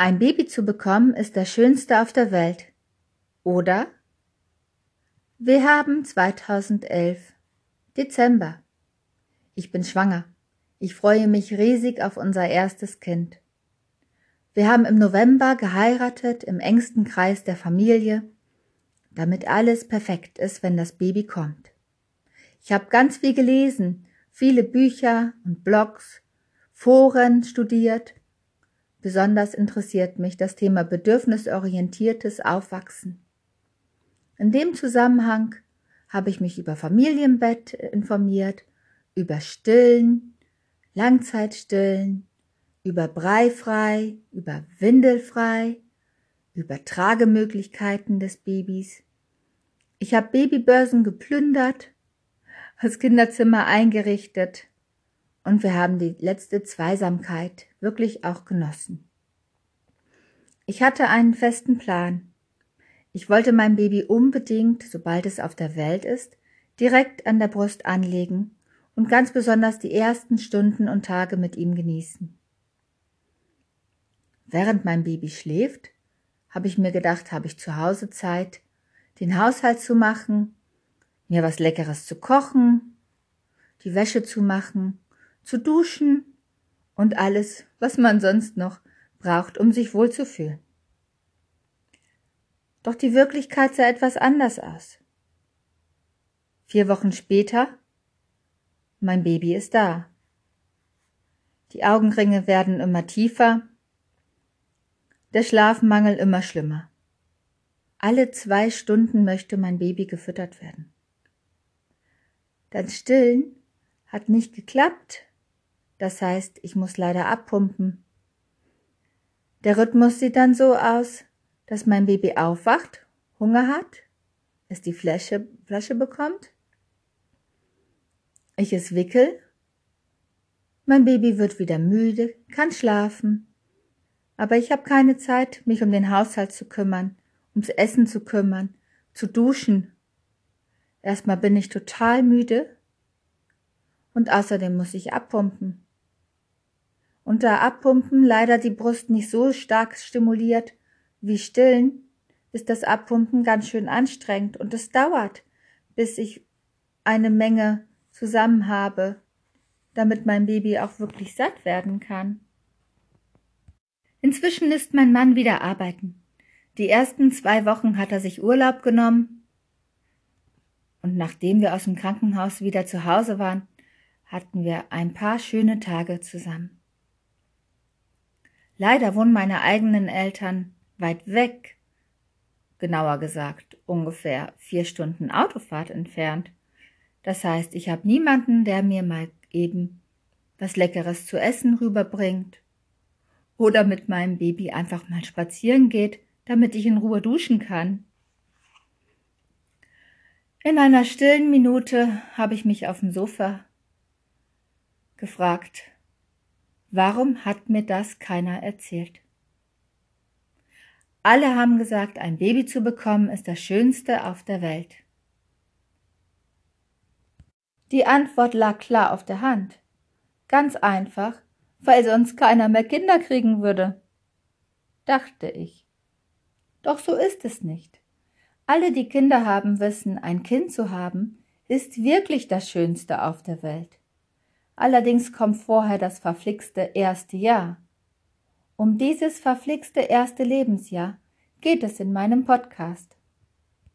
Ein Baby zu bekommen ist das Schönste auf der Welt. Oder? Wir haben 2011. Dezember. Ich bin schwanger. Ich freue mich riesig auf unser erstes Kind. Wir haben im November geheiratet im engsten Kreis der Familie, damit alles perfekt ist, wenn das Baby kommt. Ich habe ganz viel gelesen, viele Bücher und Blogs, Foren studiert Besonders interessiert mich das Thema bedürfnisorientiertes Aufwachsen. In dem Zusammenhang habe ich mich über Familienbett informiert, über Stillen, Langzeitstillen, über Breifrei, über Windelfrei, über Tragemöglichkeiten des Babys. Ich habe Babybörsen geplündert, das Kinderzimmer eingerichtet und wir haben die letzte Zweisamkeit wirklich auch genossen. Ich hatte einen festen Plan. Ich wollte mein Baby unbedingt, sobald es auf der Welt ist, direkt an der Brust anlegen und ganz besonders die ersten Stunden und Tage mit ihm genießen. Während mein Baby schläft, habe ich mir gedacht, habe ich zu Hause Zeit, den Haushalt zu machen, mir was Leckeres zu kochen, die Wäsche zu machen zu duschen und alles, was man sonst noch braucht, um sich wohlzufühlen. Doch die Wirklichkeit sah etwas anders aus. Vier Wochen später, mein Baby ist da. Die Augenringe werden immer tiefer, der Schlafmangel immer schlimmer. Alle zwei Stunden möchte mein Baby gefüttert werden. Das Stillen hat nicht geklappt, das heißt, ich muss leider abpumpen. Der Rhythmus sieht dann so aus, dass mein Baby aufwacht, Hunger hat, es die Flasche, Flasche bekommt, ich es wickel, mein Baby wird wieder müde, kann schlafen, aber ich habe keine Zeit, mich um den Haushalt zu kümmern, ums Essen zu kümmern, zu duschen. Erstmal bin ich total müde und außerdem muss ich abpumpen. Da Abpumpen leider die Brust nicht so stark stimuliert wie Stillen, ist das Abpumpen ganz schön anstrengend und es dauert, bis ich eine Menge zusammen habe, damit mein Baby auch wirklich satt werden kann. Inzwischen ist mein Mann wieder arbeiten. Die ersten zwei Wochen hat er sich Urlaub genommen. Und nachdem wir aus dem Krankenhaus wieder zu Hause waren, hatten wir ein paar schöne Tage zusammen. Leider wohnen meine eigenen Eltern weit weg, genauer gesagt ungefähr vier Stunden Autofahrt entfernt. Das heißt, ich habe niemanden, der mir mal eben was Leckeres zu essen rüberbringt oder mit meinem Baby einfach mal spazieren geht, damit ich in Ruhe duschen kann. In einer stillen Minute habe ich mich auf dem Sofa gefragt, Warum hat mir das keiner erzählt? Alle haben gesagt, ein Baby zu bekommen ist das Schönste auf der Welt. Die Antwort lag klar auf der Hand. Ganz einfach, weil sonst keiner mehr Kinder kriegen würde. Dachte ich. Doch so ist es nicht. Alle, die Kinder haben, wissen, ein Kind zu haben, ist wirklich das Schönste auf der Welt. Allerdings kommt vorher das verflixte erste Jahr. Um dieses verflixte erste Lebensjahr geht es in meinem Podcast.